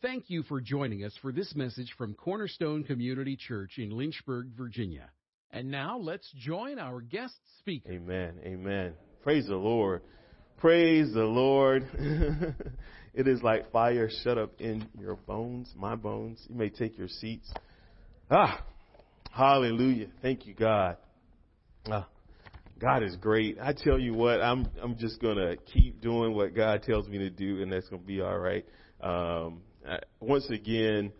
Thank you for joining us for this message from Cornerstone Community Church in Lynchburg, Virginia. And now let's join our guest speaker. Amen. Amen. Praise the Lord. Praise the Lord. it is like fire shut up in your bones, my bones. You may take your seats. Ah, hallelujah. Thank you, God. Ah, God is great. I tell you what, I'm I'm just gonna keep doing what God tells me to do, and that's gonna be all right. Um, Once again,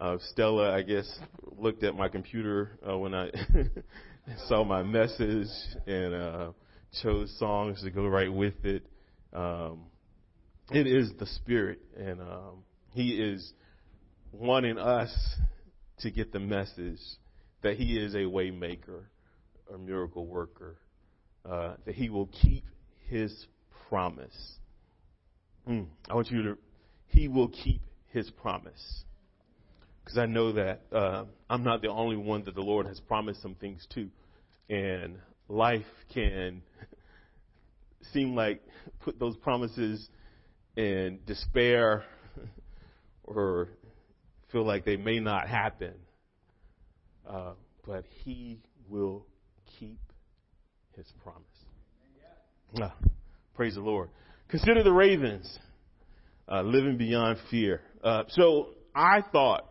uh, Stella, I guess, looked at my computer uh, when I saw my message and uh, chose songs to go right with it. Um, it is the Spirit, and um, He is wanting us to get the message that He is a waymaker, a miracle worker, uh, that He will keep His promise. Mm, I want you to, He will keep his promise. Because I know that uh, I'm not the only one that the Lord has promised some things to. And life can seem like put those promises in despair or feel like they may not happen. Uh, but He will keep His promise. Ah, praise the Lord. Consider the ravens uh, living beyond fear. Uh, so I thought,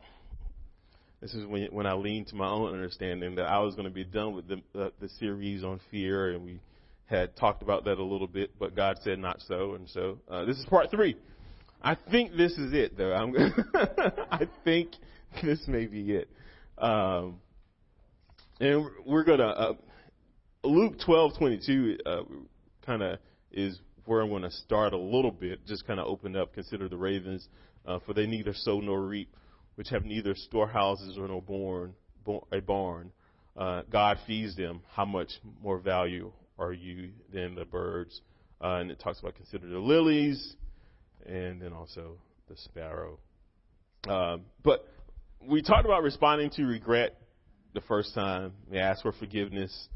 this is when, when I leaned to my own understanding, that I was going to be done with the, uh, the series on fear, and we had talked about that a little bit, but God said not so, and so uh, this is part three. I think this is it, though. I'm I think this may be it. Um, and we're gonna uh, Luke twelve twenty two uh, kind of is where I'm going to start a little bit, just kind of open up, consider the ravens, uh, for they neither sow nor reap, which have neither storehouses or no born, a barn. Uh, God feeds them. How much more value are you than the birds? Uh, and it talks about consider the lilies, and then also the sparrow. Um, but we talked about responding to regret the first time. We ask for forgiveness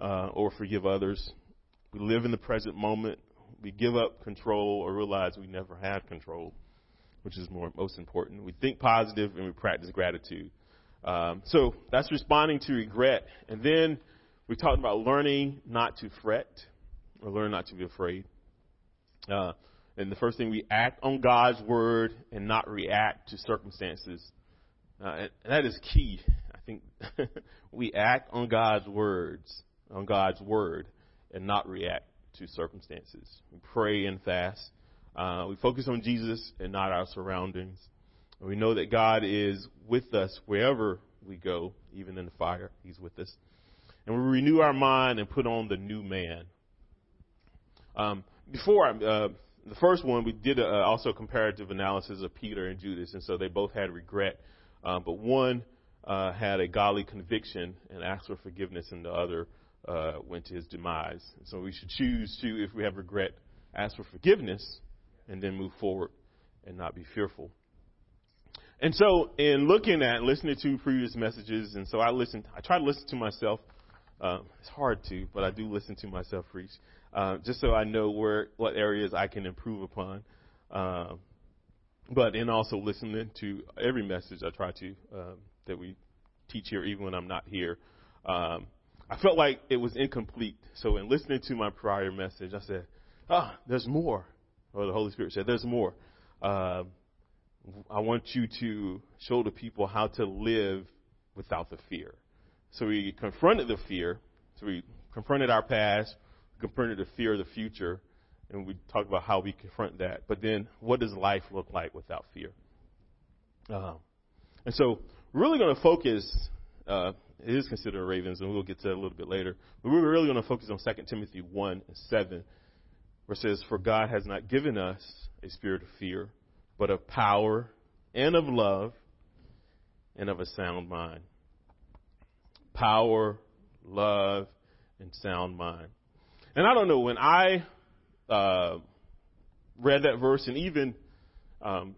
uh, or forgive others. We live in the present moment we give up control or realize we never had control, which is more most important. We think positive and we practice gratitude. Um, so that's responding to regret. And then we talked about learning not to fret or learn not to be afraid. Uh, and the first thing we act on God's word and not react to circumstances. Uh, and, and that is key. I think we act on God's words, on God's word, and not react to circumstances. We pray and fast. Uh, we focus on Jesus and not our surroundings. And we know that God is with us wherever we go, even in the fire. He's with us. And we renew our mind and put on the new man. Um, before uh, the first one, we did a, also comparative analysis of Peter and Judas, and so they both had regret. Uh, but one uh, had a godly conviction and asked for forgiveness, and the other uh, went to his demise. So we should choose to, if we have regret, ask for forgiveness and then move forward and not be fearful. And so, in looking at, listening to previous messages, and so I listened, I try to listen to myself. Uh, it's hard to, but I do listen to myself preach, uh, just so I know where, what areas I can improve upon. Uh, but in also listening to every message I try to, um, that we teach here, even when I'm not here. Um, I felt like it was incomplete. So in listening to my prior message, I said, ah, there's more. Or the Holy Spirit said, there's more. Uh, I want you to show the people how to live without the fear. So we confronted the fear. So we confronted our past, confronted the fear of the future, and we talked about how we confront that. But then, what does life look like without fear? Uh, and so, we're really going to focus uh, it is considered ravens, and we'll get to that a little bit later. But we're really going to focus on 2 Timothy 1 and 7, where it says, For God has not given us a spirit of fear, but of power and of love and of a sound mind. Power, love, and sound mind. And I don't know, when I uh, read that verse, and even um,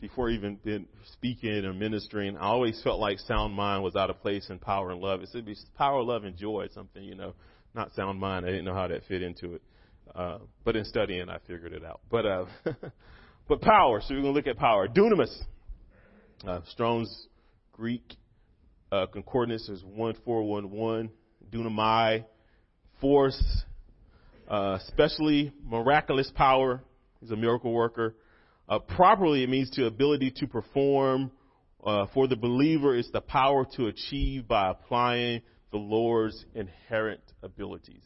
before even been speaking or ministering, I always felt like sound mind was out of place in power and love. It should be power, love, and joy, something, you know, not sound mind. I didn't know how that fit into it. Uh, but in studying, I figured it out. But, uh, But power, so we're going to look at power. Dunamis. Uh, Strong's Greek uh, concordance is 1411. Dunamai, force, uh, especially miraculous power. He's a miracle worker. Uh, properly, it means to ability to perform. Uh, for the believer, it's the power to achieve by applying the Lord's inherent abilities.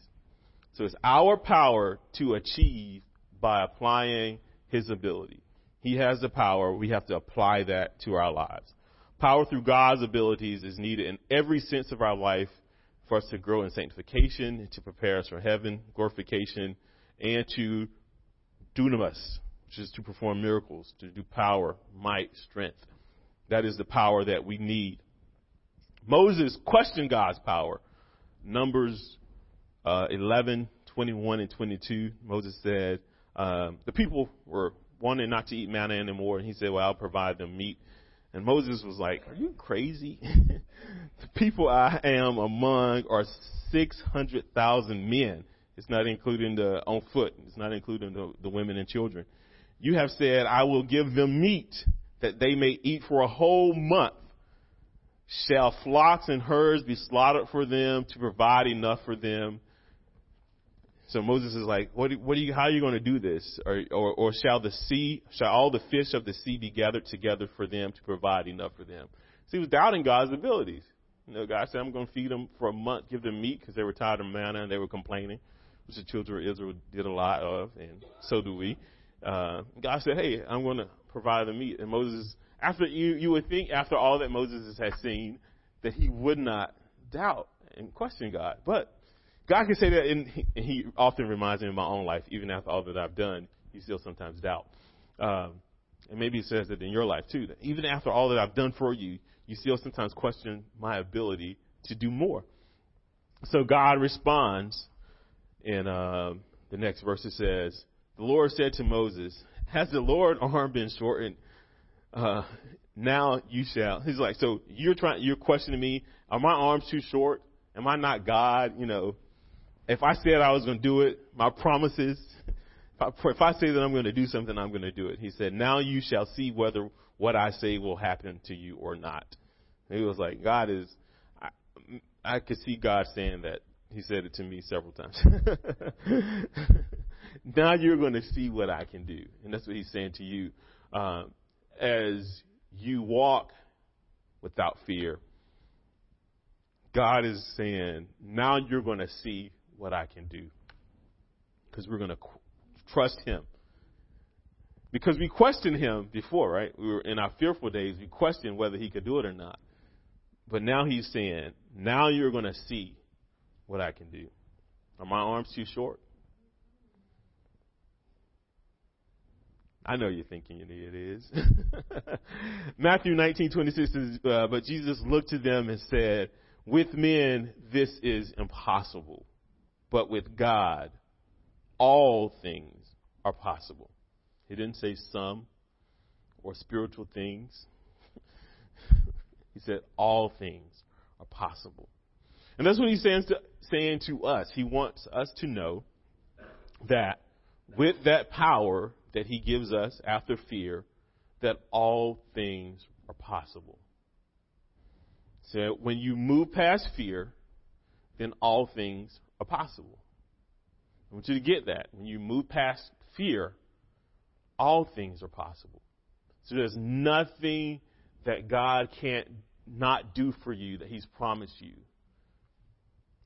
So it's our power to achieve by applying His ability. He has the power. We have to apply that to our lives. Power through God's abilities is needed in every sense of our life for us to grow in sanctification, to prepare us for heaven, glorification, and to dunamis, which is to perform miracles, to do power, might, strength. That is the power that we need. Moses questioned God's power. Numbers uh, 11, 21, and 22, Moses said, um, the people were wanting not to eat manna anymore, and he said, well, I'll provide them meat. And Moses was like, are you crazy? the people I am among are 600,000 men. It's not including the on foot. It's not including the, the women and children. You have said, I will give them meat that they may eat for a whole month. Shall flocks and herds be slaughtered for them to provide enough for them? So Moses is like, what, what are you, how are you going to do this? Or, or, or shall the sea, shall all the fish of the sea be gathered together for them to provide enough for them? So he was doubting God's abilities. You know, God said, I'm going to feed them for a month, give them meat because they were tired of manna and they were complaining, which the children of Israel did a lot of, and so do we. Uh, God said, hey, I'm going to provide the meat. And Moses, after you, you would think after all that Moses has seen, that he would not doubt and question God. But God can say that, and he, and he often reminds me of my own life, even after all that I've done, you still sometimes doubt. Um, and maybe he says it in your life too, that even after all that I've done for you, you still sometimes question my ability to do more. So God responds and uh, the next verse. It says, "The Lord said to Moses, Has the Lord arm been shortened? Uh, now you shall." He's like, "So you're trying, you're questioning me? Are my arms too short? Am I not God? You know, if I said I was going to do it, my promises." If I say that I'm going to do something, I'm going to do it. He said, now you shall see whether what I say will happen to you or not. And he was like, God is, I, I could see God saying that. He said it to me several times. now you're going to see what I can do. And that's what he's saying to you. Um, as you walk without fear, God is saying, now you're going to see what I can do. Because we're going to trust Him. Because we questioned Him before, right? We were in our fearful days, we questioned whether He could do it or not. But now He's saying, now you're going to see what I can do. Are my arms too short? I know you're thinking it is. Matthew 19:26 says, uh, "But Jesus looked to them and said, With men this is impossible, but with God all things are possible. He didn't say some or spiritual things. he said all things are possible. And that's what he's saying to, saying to us. He wants us to know that with that power that he gives us after fear, that all things are possible. So when you move past fear, then all things are possible. I want you to get that. When you move past fear, all things are possible. So there's nothing that God can't not do for you that He's promised you.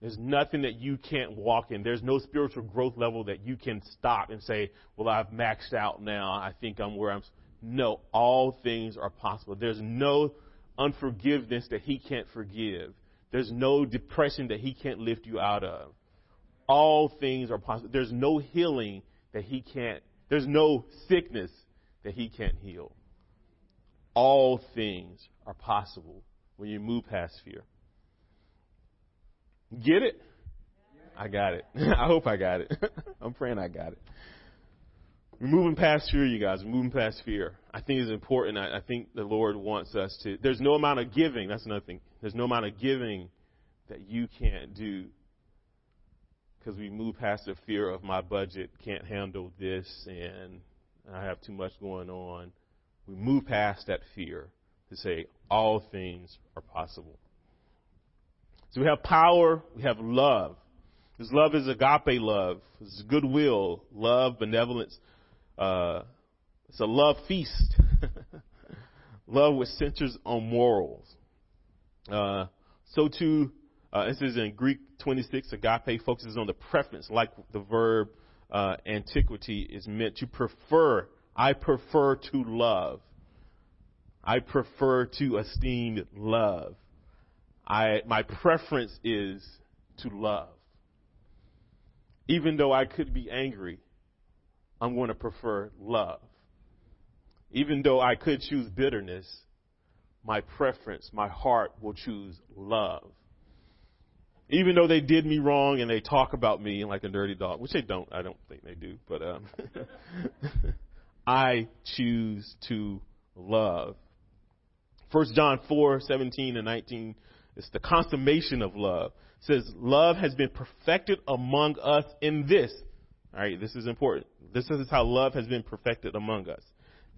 There's nothing that you can't walk in. There's no spiritual growth level that you can stop and say, well, I've maxed out now. I think I'm where I'm. No, all things are possible. There's no unforgiveness that He can't forgive. There's no depression that He can't lift you out of all things are possible. There's no healing that he can't, there's no sickness that he can't heal. All things are possible when you move past fear. Get it? I got it. I hope I got it. I'm praying I got it. We're moving past fear, you guys. We're moving past fear. I think it's important. I, I think the Lord wants us to. There's no amount of giving. That's another thing. There's no amount of giving that you can't do because we move past the fear of my budget can't handle this and I have too much going on, we move past that fear to say all things are possible. So we have power, we have love. This love is agape love. It's goodwill, love, benevolence. Uh, it's a love feast. love which centers on morals. Uh, so too, uh, this is in Greek 26, agape focuses on the preference, like the verb uh, antiquity is meant to prefer. I prefer to love. I prefer to esteem love. I, my preference is to love. Even though I could be angry, I'm going to prefer love. Even though I could choose bitterness, my preference, my heart will choose love. Even though they did me wrong and they talk about me like a dirty dog, which they don't, I don't think they do, but um, I choose to love. 1 John 4, 17 and 19 it's the consummation of love. It says, love has been perfected among us in this. All right, this is important. This is how love has been perfected among us.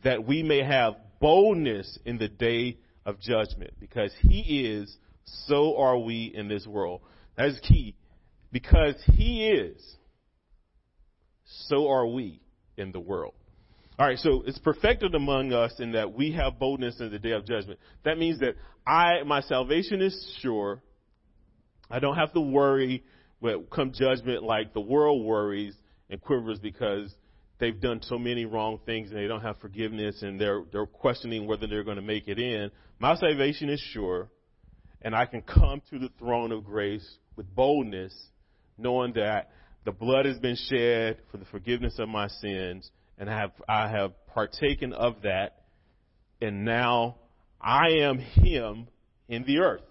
That we may have boldness in the day of judgment. Because he is, so are we in this world. That is key. Because he is, so are we in the world. All right, so it's perfected among us in that we have boldness in the day of judgment. That means that I, my salvation is sure. I don't have to worry when come judgment like the world worries and quivers because they've done so many wrong things and they don't have forgiveness and they're they're questioning whether they're going to make it in. My salvation is sure, and I can come to the throne of grace with boldness, knowing that the blood has been shed for the forgiveness of my sins and I have, I have partaken of that, and now I am Him in the earth.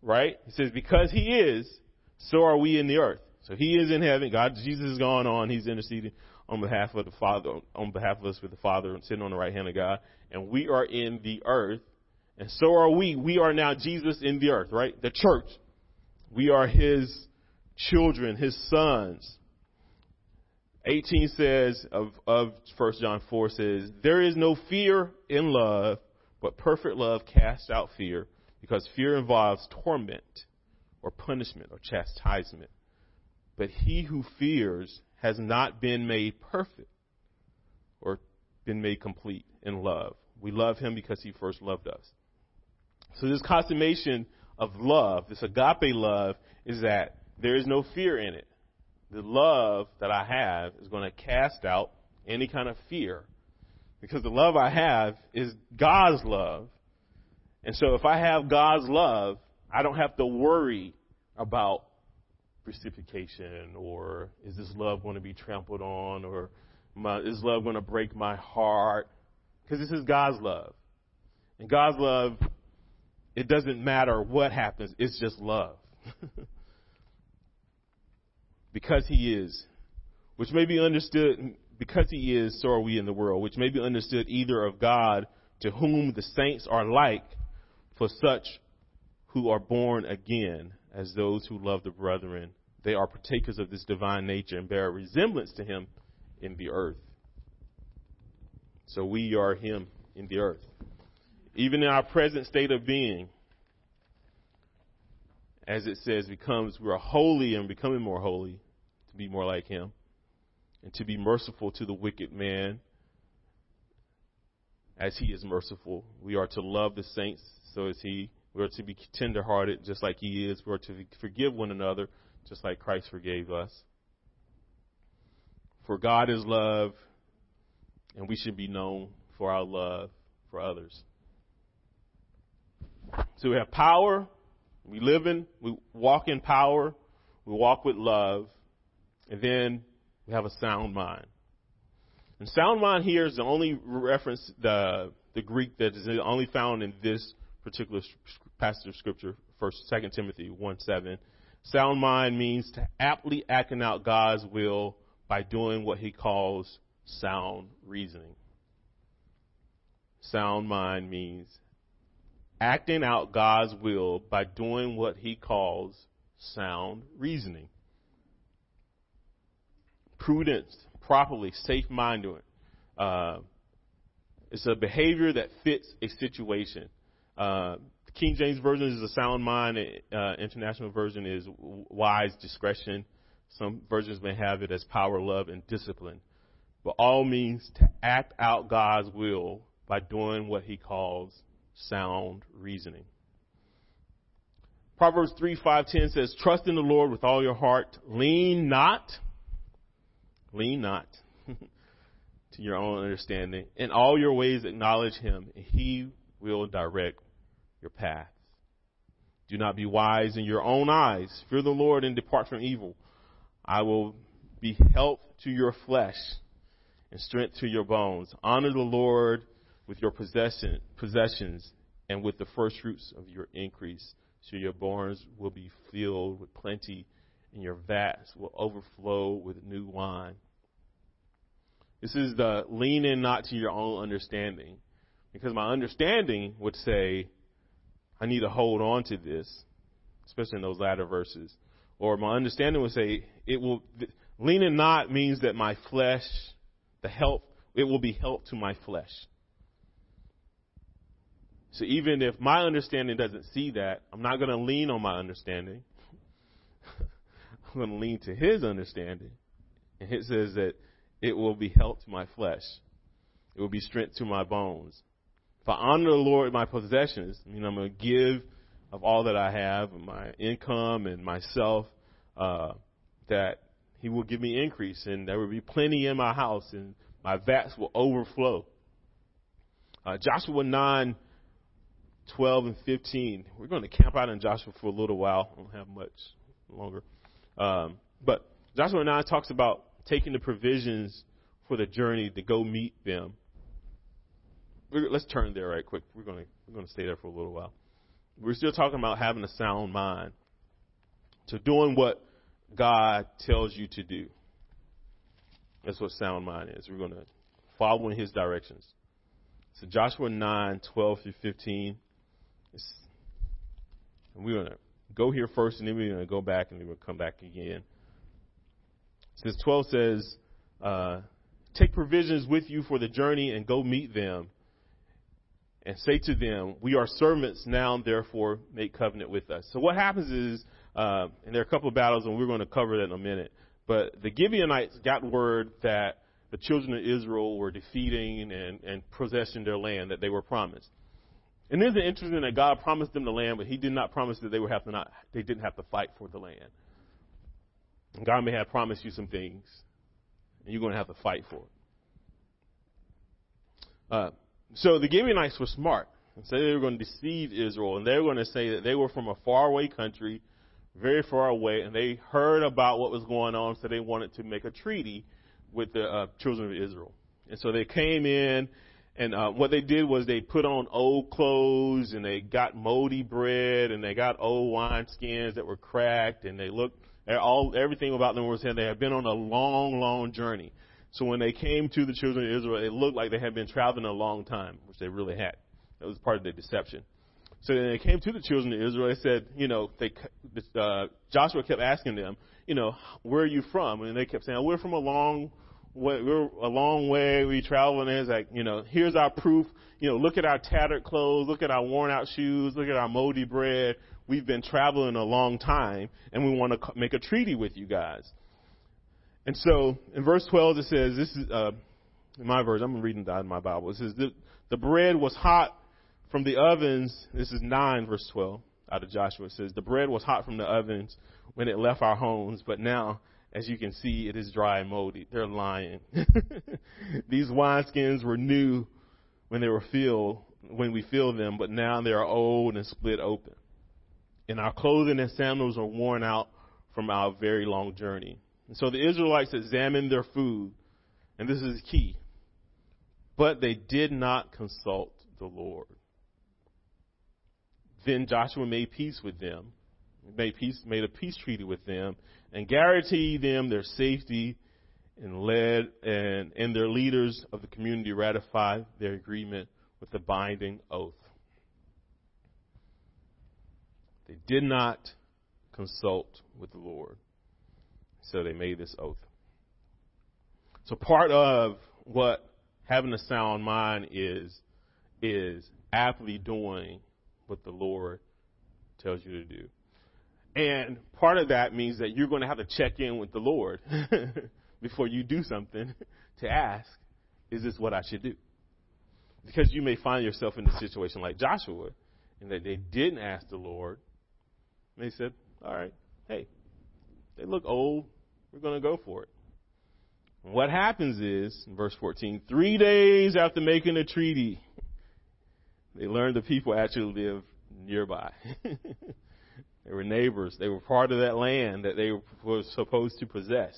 Right? He says, because He is, so are we in the earth. So He is in heaven. God, Jesus is gone on. He's interceding on behalf of the Father, on behalf of us with the Father, and sitting on the right hand of God. And we are in the earth, and so are we. We are now Jesus in the earth, right? The church. We are His children, His sons. 18 says of, of 1 John 4 says, There is no fear in love, but perfect love casts out fear, because fear involves torment or punishment or chastisement. But he who fears has not been made perfect or been made complete in love. We love him because he first loved us. So this consummation of love, this agape love, is that there is no fear in it the love that I have is going to cast out any kind of fear. Because the love I have is God's love. And so if I have God's love, I don't have to worry about reciprocation or is this love going to be trampled on or my, is love going to break my heart? Because this is God's love. And God's love, it doesn't matter what happens, it's just love. because he is, which may be understood because he is, so are we in the world, which may be understood either of God to whom the saints are like, for such who are born again, as those who love the brethren. They are partakers of this divine nature and bear a resemblance to him in the earth. So we are him in the earth. Even in our present state of being, as it says, becomes we are holy and becoming more holy to be more like him, and to be merciful to the wicked man as he is merciful. We are to love the saints, so is he. We are to be tenderhearted, just like he is. We are to forgive one another, just like Christ forgave us. For God is love, and we should be known for our love for others. So we have power, we live in, we walk in power, we walk with love, and then we have a sound mind. And sound mind here is the only reference, the, the Greek that is only found in this particular passage of scripture, first, second Timothy 1 7. Sound mind means to aptly acting out God's will by doing what he calls sound reasoning. Sound mind means acting out God's will by doing what he calls sound reasoning. Prudence, properly, safe minded. Uh, it's a behavior that fits a situation. Uh, King James version is a sound mind. Uh, international version is wise discretion. Some versions may have it as power, love, and discipline. But all means to act out God's will by doing what he calls sound reasoning. Proverbs 3, 5, 10 says, Trust in the Lord with all your heart. Lean not, lean not to your own understanding. In all your ways acknowledge him, and he will direct your paths. Do not be wise in your own eyes. Fear the Lord and depart from evil. I will be health to your flesh and strength to your bones. Honor the Lord with your possession, possessions and with the first fruits of your increase. So your barns will be filled with plenty and your vats will overflow with new wine. This is the lean in not to your own understanding. Because my understanding would say, I need to hold on to this, especially in those latter verses. Or my understanding would say, it will, lean in not means that my flesh, the help, it will be help to my flesh. So even if my understanding doesn't see that, I'm not going to lean on my understanding. I'm going to lean to his understanding. And it says that it will be help to my flesh. It will be strength to my bones. If I honor the Lord with my possessions, I mean, I'm going to give of all that I have, my income and myself, uh, that He will give me increase, and there will be plenty in my house, and my vats will overflow. Uh, Joshua 9, 12 and 15. We're going to camp out in Joshua for a little while. I don't have much longer. Um, but Joshua 9 talks about taking the provisions for the journey to go meet them. We're, let's turn there right quick. We're going to we're going to stay there for a little while. We're still talking about having a sound mind. So doing what God tells you to do. That's what sound mind is. We're going to follow in His directions. So Joshua 9, 12 through 15. And we're going to go here first, and then we're going to go back, and then we'll come back again. Says 12 says, uh, Take provisions with you for the journey and go meet them. And say to them, We are servants now, therefore make covenant with us. So what happens is, uh, and there are a couple of battles, and we're going to cover that in a minute. But the Gibeonites got word that the children of Israel were defeating and, and possessing their land that they were promised. And isn't it interesting that God promised them the land, but He did not promise that they would have to not, they didn't have to fight for the land. God may have promised you some things, and you're going to have to fight for it. Uh, so the Gibeonites were smart. And so they were going to deceive Israel, and they were going to say that they were from a faraway country, very far away, and they heard about what was going on, so they wanted to make a treaty with the uh, children of Israel. And so they came in, and uh, what they did was they put on old clothes, and they got moldy bread, and they got old wine skins that were cracked, and they looked all everything about them was saying they had been on a long, long journey. So when they came to the children of Israel, it looked like they had been traveling a long time, which they really had. That was part of the deception. So then they came to the children of Israel. They said, you know, they, uh, Joshua kept asking them, you know, where are you from? And they kept saying, we're from a long we're a long way. We travel. And it's like, you know, here's our proof. You know, look at our tattered clothes. Look at our worn out shoes. Look at our moldy bread we've been traveling a long time and we want to make a treaty with you guys. And so in verse 12 it says, this is, uh, in my verse, I'm reading that in my Bible. It says, the, the bread was hot from the ovens. This is 9 verse 12 out of Joshua. It says, the bread was hot from the ovens when it left our homes, but now, as you can see, it is dry and moldy. They're lying. These wineskins were new when they were filled, when we filled them, but now they are old and split open and our clothing and sandals are worn out from our very long journey. And so the Israelites examined their food, and this is key. But they did not consult the Lord. Then Joshua made peace with them, made peace, made a peace treaty with them, and guarantee them their safety, and led and, and their leaders of the community ratified their agreement with the binding oath. They did not consult with the Lord. So they made this oath. So part of what having a sound mind is, is aptly doing what the Lord tells you to do. And part of that means that you're going to have to check in with the Lord before you do something to ask, is this what I should do? Because you may find yourself in a situation like Joshua, and that they didn't ask the Lord. They said, all right, hey, they look old. We're going to go for it. And what happens is, in verse 14, three days after making a treaty, they learned the people actually live nearby. they were neighbors. They were part of that land that they were supposed to possess.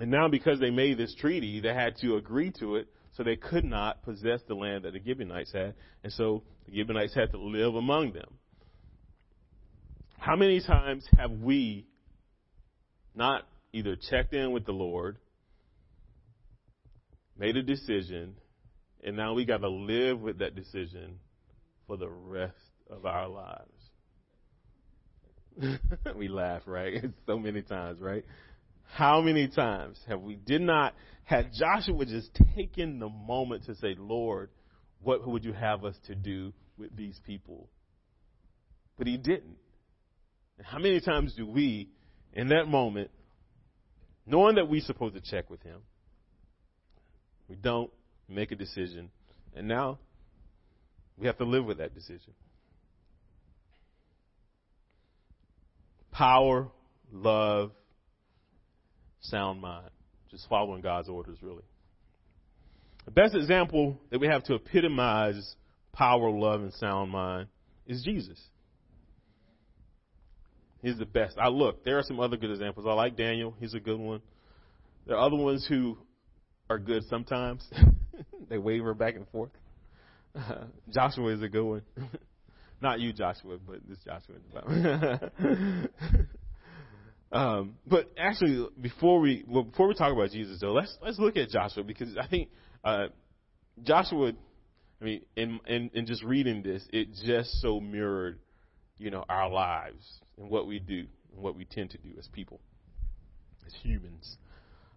And now because they made this treaty, they had to agree to it, so they could not possess the land that the Gibeonites had. And so the Gibeonites had to live among them. How many times have we not either checked in with the Lord, made a decision, and now we got to live with that decision for the rest of our lives? we laugh, right? so many times, right? How many times have we did not had Joshua just taken the moment to say, Lord, what would you have us to do with these people? But he didn't. And how many times do we, in that moment, knowing that we're supposed to check with him, we don't make a decision, and now we have to live with that decision. Power, love, sound mind. Just following God's orders, really. The best example that we have to epitomize power, love, and sound mind is Jesus. He's the best. I look, there are some other good examples. I like Daniel. He's a good one. There are other ones who are good sometimes. they waver back and forth. Uh, Joshua is a good one. Not you, Joshua, but this Joshua. Um, but actually, before we well, before we talk about Jesus, though, let's let's look at Joshua because I think uh, Joshua. I mean, in, in in just reading this, it just so mirrored, you know, our lives and what we do and what we tend to do as people, as humans.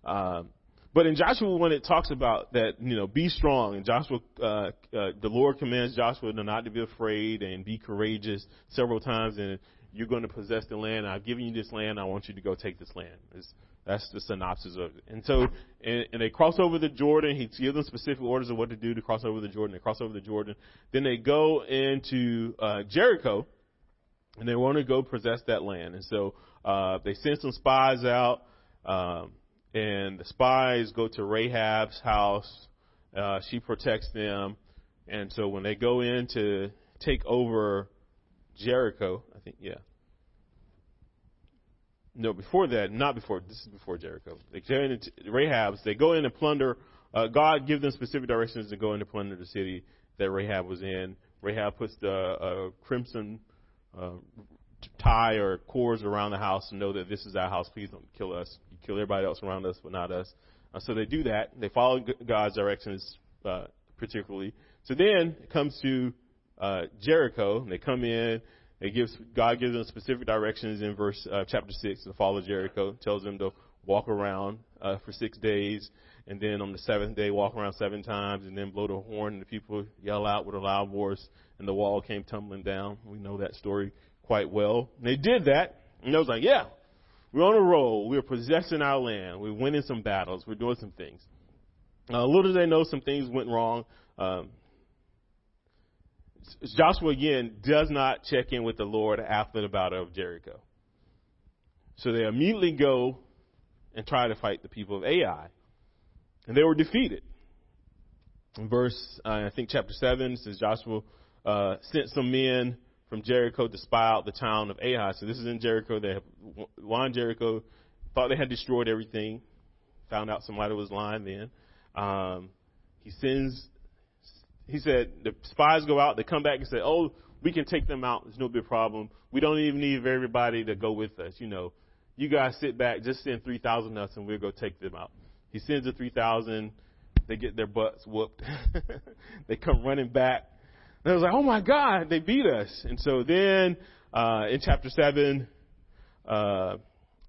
Um, but in Joshua, when it talks about that, you know, be strong, and Joshua, uh, uh, the Lord commands Joshua not to be afraid and be courageous several times, and you're going to possess the land. I've given you this land. I want you to go take this land. It's, that's the synopsis of it. And so, and, and they cross over the Jordan. He gives them specific orders of what to do to cross over the Jordan. They cross over the Jordan. Then they go into uh, Jericho, and they want to go possess that land. And so uh, they send some spies out, um, and the spies go to Rahab's house. Uh, she protects them, and so when they go in to take over Jericho, I think, yeah. No, before that, not before. This is before Jericho. Rahab's. They go in and plunder. Uh, God gives them specific directions to go in and plunder the city that Rahab was in. Rahab puts the uh, crimson uh, tie or cords around the house to know that this is our house. Please don't kill us. You kill everybody else around us, but not us. Uh, so they do that. They follow God's directions uh, particularly. So then it comes to uh, Jericho. They come in. They give God gives them specific directions in verse uh, chapter six. The fall of Jericho tells them to walk around uh, for six days, and then on the seventh day walk around seven times, and then blow the horn, and the people yell out with a loud voice, and the wall came tumbling down. We know that story quite well. And they did that, and they was like, yeah, we're on a roll. We're possessing our land. We're winning some battles. We're doing some things. Uh, little do they know some things went wrong. Um, Joshua again does not check in with the Lord after the battle of Jericho. So they immediately go and try to fight the people of Ai. And they were defeated. In verse, uh, I think chapter 7 says Joshua uh, sent some men from Jericho to spy out the town of Ai. So this is in Jericho. They won Jericho, thought they had destroyed everything, found out somebody was lying then. Um, he sends he said the spies go out, they come back and say, "Oh, we can take them out. There's no big problem. We don't even need everybody to go with us. You know, you guys sit back, just send three thousand us, and we'll go take them out." He sends the three thousand. They get their butts whooped. they come running back. And I was like, "Oh my God, they beat us!" And so then uh, in chapter seven, uh,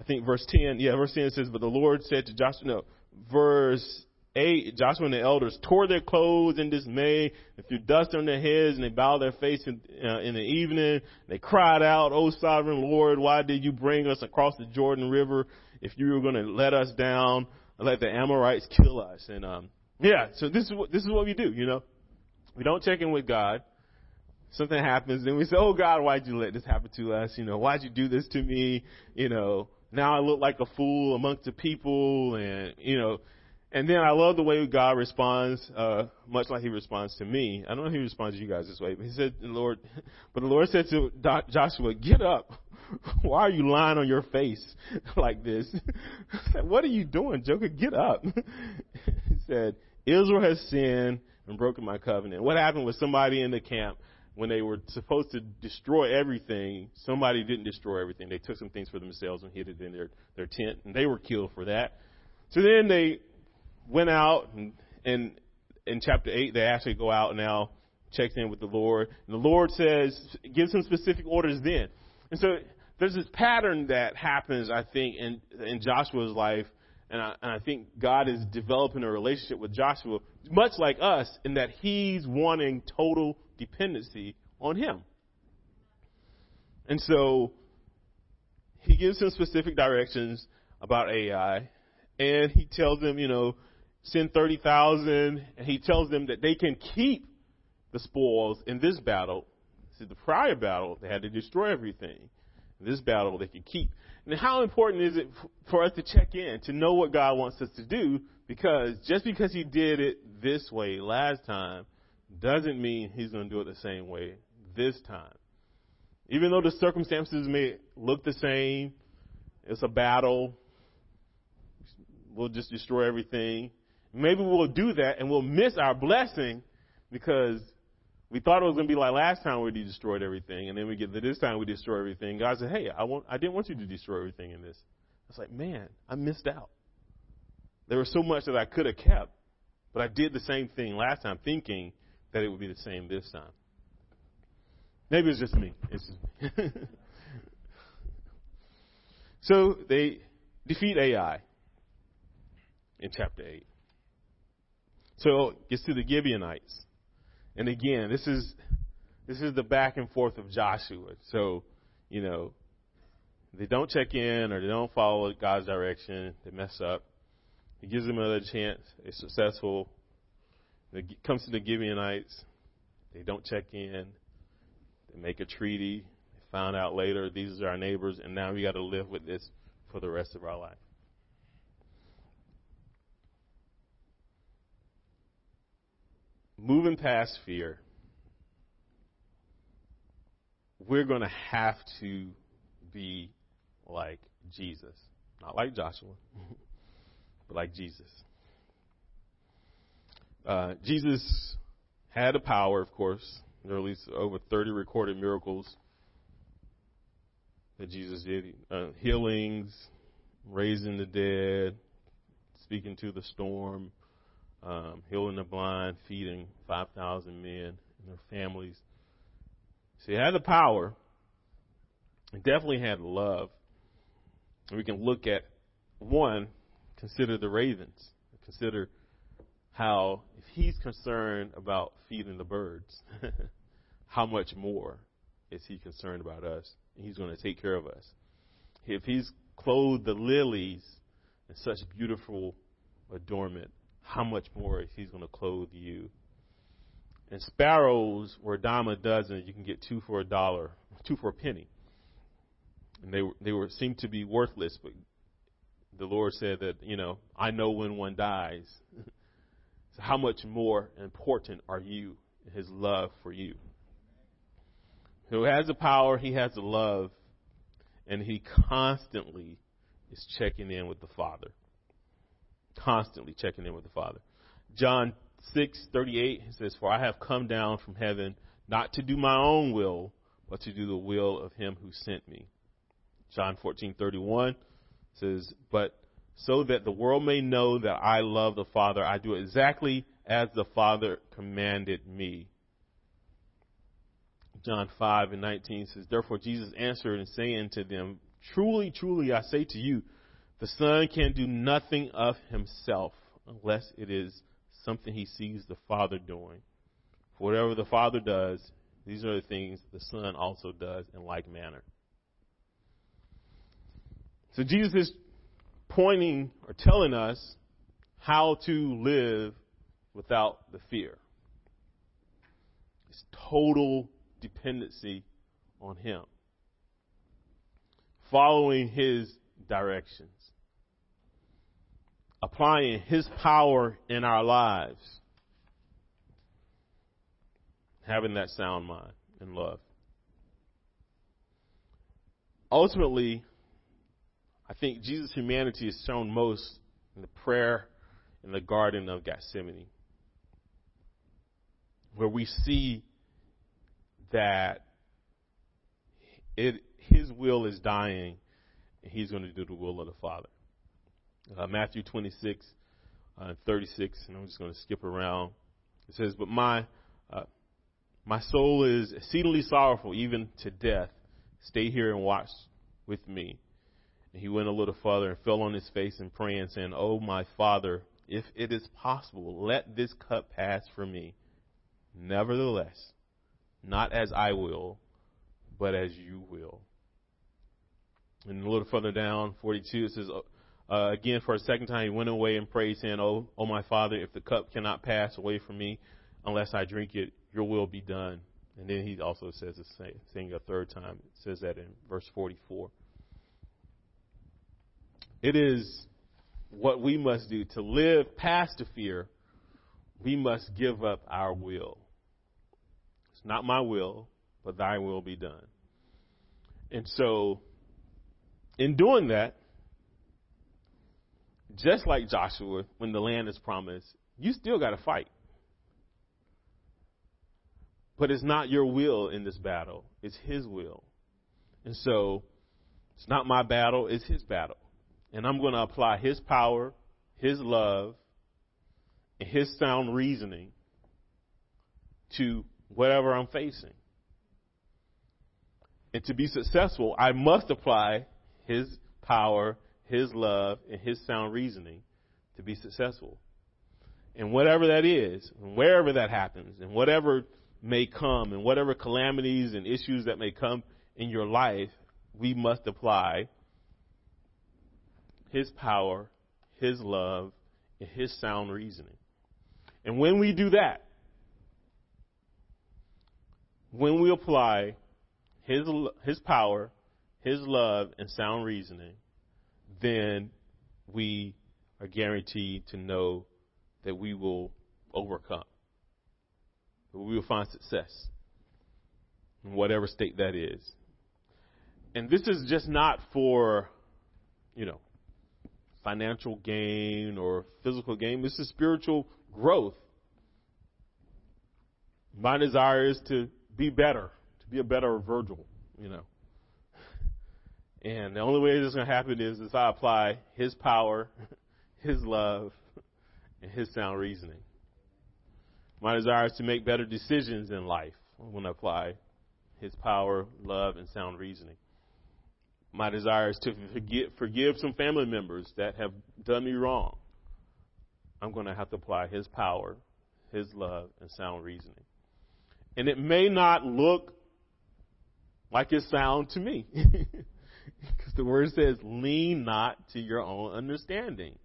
I think verse ten, yeah, verse ten says, "But the Lord said to Joshua, no." verse 8, Joshua and the elders tore their clothes in dismay and threw dust on their heads and they bowed their face in, uh, in the evening. They cried out, O sovereign Lord, why did you bring us across the Jordan River if you were going to let us down let the Amorites kill us? And, um, yeah, so this is what, this is what we do, you know. We don't check in with God. Something happens, and we say, "Oh God, why'd you let this happen to us? You know, why'd you do this to me? You know, now I look like a fool amongst the people, and you know, and then I love the way God responds, uh, much like He responds to me. I don't know if He responds to you guys this way, but He said, "The Lord," but the Lord said to Joshua, "Get up. Why are you lying on your face like this? what are you doing, Joker? Get up." he said, "Israel has sinned and broken my covenant." What happened was somebody in the camp? when they were supposed to destroy everything, somebody didn't destroy everything. They took some things for themselves and hid it in their, their tent, and they were killed for that. So then they went out and, and in chapter 8 they actually go out now checks in with the Lord and the Lord says gives some specific orders then and so there's this pattern that happens I think in in Joshua's life and I, and I think God is developing a relationship with Joshua much like us in that he's wanting total dependency on him and so he gives him specific directions about Ai and he tells them you know send 30,000, and he tells them that they can keep the spoils in this battle. See, the prior battle, they had to destroy everything. In this battle, they can keep. And how important is it for us to check in, to know what God wants us to do? Because just because he did it this way last time doesn't mean he's going to do it the same way this time. Even though the circumstances may look the same, it's a battle, we'll just destroy everything. Maybe we'll do that and we'll miss our blessing because we thought it was going to be like last time where we destroyed everything, and then we get to this time we destroy everything. God said, "Hey, I want, I didn't want you to destroy everything in this." It's like, man, I missed out. There was so much that I could have kept, but I did the same thing last time, thinking that it would be the same this time. Maybe it's just me. It's just me. so they defeat Ai in chapter eight. So it gets to the Gibeonites. And again, this is this is the back and forth of Joshua. So, you know, they don't check in or they don't follow God's direction, they mess up. He gives them another chance. They're successful. It comes to the Gibeonites. They don't check in. They make a treaty. They found out later these are our neighbors, and now we got to live with this for the rest of our life. Moving past fear, we're going to have to be like Jesus. Not like Joshua, but like Jesus. Uh, Jesus had the power, of course. There are at least over 30 recorded miracles that Jesus did uh, healings, raising the dead, speaking to the storm, um, healing the blind, feeding 5,000 men and their families. So he had the power. He definitely had love. We can look at one, consider the ravens. Consider how, if he's concerned about feeding the birds, how much more is he concerned about us? He's going to take care of us. If he's clothed the lilies in such beautiful adornment, how much more he's going to clothe you. And sparrows were a dime a dozen. You can get two for a dollar, two for a penny. And they were, they were seemed to be worthless, but the Lord said that you know I know when one dies. so how much more important are you? His love for you. Who has the power? He has the love, and he constantly is checking in with the Father constantly checking in with the Father. John 6:38 says, "For I have come down from heaven not to do my own will, but to do the will of him who sent me." John 14:31 says, "But so that the world may know that I love the Father, I do exactly as the Father commanded me." John 5 and 19 says, Therefore Jesus answered and saying to them, Truly, truly, I say to you, The Son can do nothing of himself unless it is something he sees the Father doing. For whatever the Father does, these are the things the Son also does in like manner. So Jesus is pointing or telling us how to live without the fear. It's total dependency on Him, following His directions, applying His power in our lives, having that sound mind and love. Ultimately, I think Jesus' humanity is shown most in the prayer in the Garden of Gethsemane, where we see that it, his will is dying, and he's going to do the will of the Father. Uh, Matthew 26 uh, 36, and I'm just going to skip around. It says, "But my uh, my soul is exceedingly sorrowful, even to death. Stay here and watch with me." And he went a little further and fell on his face and praying, saying, "Oh my Father, if it is possible, let this cup pass from me. Nevertheless, not as I will, but as you will." And a little further down, 42, it says, uh, again, for a second time, he went away and prayed, saying, oh, oh, my Father, if the cup cannot pass away from me unless I drink it, your will be done. And then he also says the same thing a third time. It says that in verse 44. It is what we must do to live past the fear. We must give up our will. It's not my will, but thy will be done. And so, in doing that, just like Joshua, when the land is promised, you still got to fight. But it's not your will in this battle, it's His will. And so, it's not my battle, it's His battle. And I'm going to apply His power, His love, and His sound reasoning to whatever I'm facing. And to be successful, I must apply His power, his love and his sound reasoning to be successful. And whatever that is, and wherever that happens, and whatever may come, and whatever calamities and issues that may come in your life, we must apply his power, his love, and his sound reasoning. And when we do that, when we apply his, his power, his love, and sound reasoning, then we are guaranteed to know that we will overcome. We will find success in whatever state that is. And this is just not for, you know, financial gain or physical gain. This is spiritual growth. My desire is to be better, to be a better Virgil, you know. And the only way this is going to happen is if I apply His power, His love, and His sound reasoning. My desire is to make better decisions in life when I apply His power, love, and sound reasoning. My desire is to forgive, forgive some family members that have done me wrong. I'm going to have to apply His power, His love, and sound reasoning. And it may not look like it sounds to me. Because the word says, lean not to your own understanding.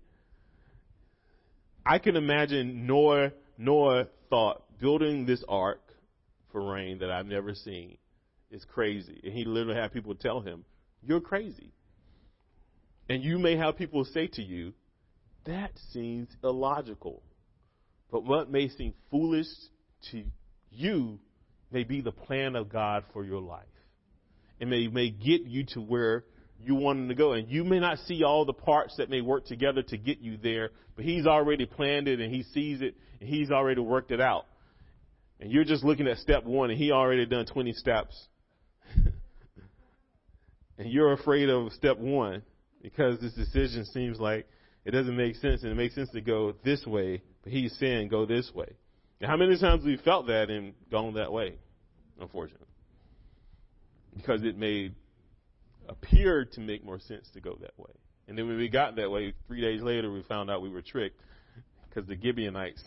I can imagine Noah, Noah thought building this ark for rain that I've never seen is crazy. And he literally had people tell him, you're crazy. And you may have people say to you, that seems illogical. But what may seem foolish to you may be the plan of God for your life and may, may get you to where you want him to go. And you may not see all the parts that may work together to get you there, but he's already planned it and he sees it and he's already worked it out. And you're just looking at step one and he already done 20 steps. and you're afraid of step one because this decision seems like it doesn't make sense and it makes sense to go this way, but he's saying go this way. And how many times we felt that and gone that way, unfortunately? because it made appear to make more sense to go that way. And then when we got that way, three days later, we found out we were tricked because the Gibeonites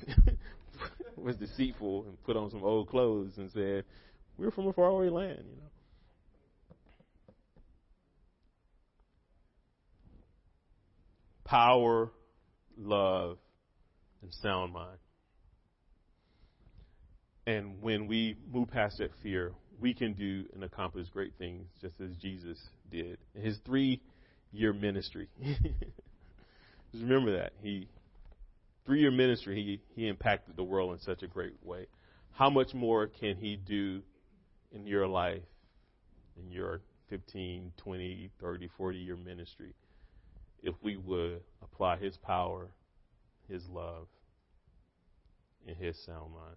was deceitful and put on some old clothes and said, "We're from a faraway land," you know. Power, love, and sound mind. And when we move past that fear, we can do and accomplish great things just as Jesus did. In his three year ministry. just remember that. He three year ministry he, he impacted the world in such a great way. How much more can he do in your life, in your 15, 20, 30, 40 year ministry, if we would apply his power, his love, and his sound mind?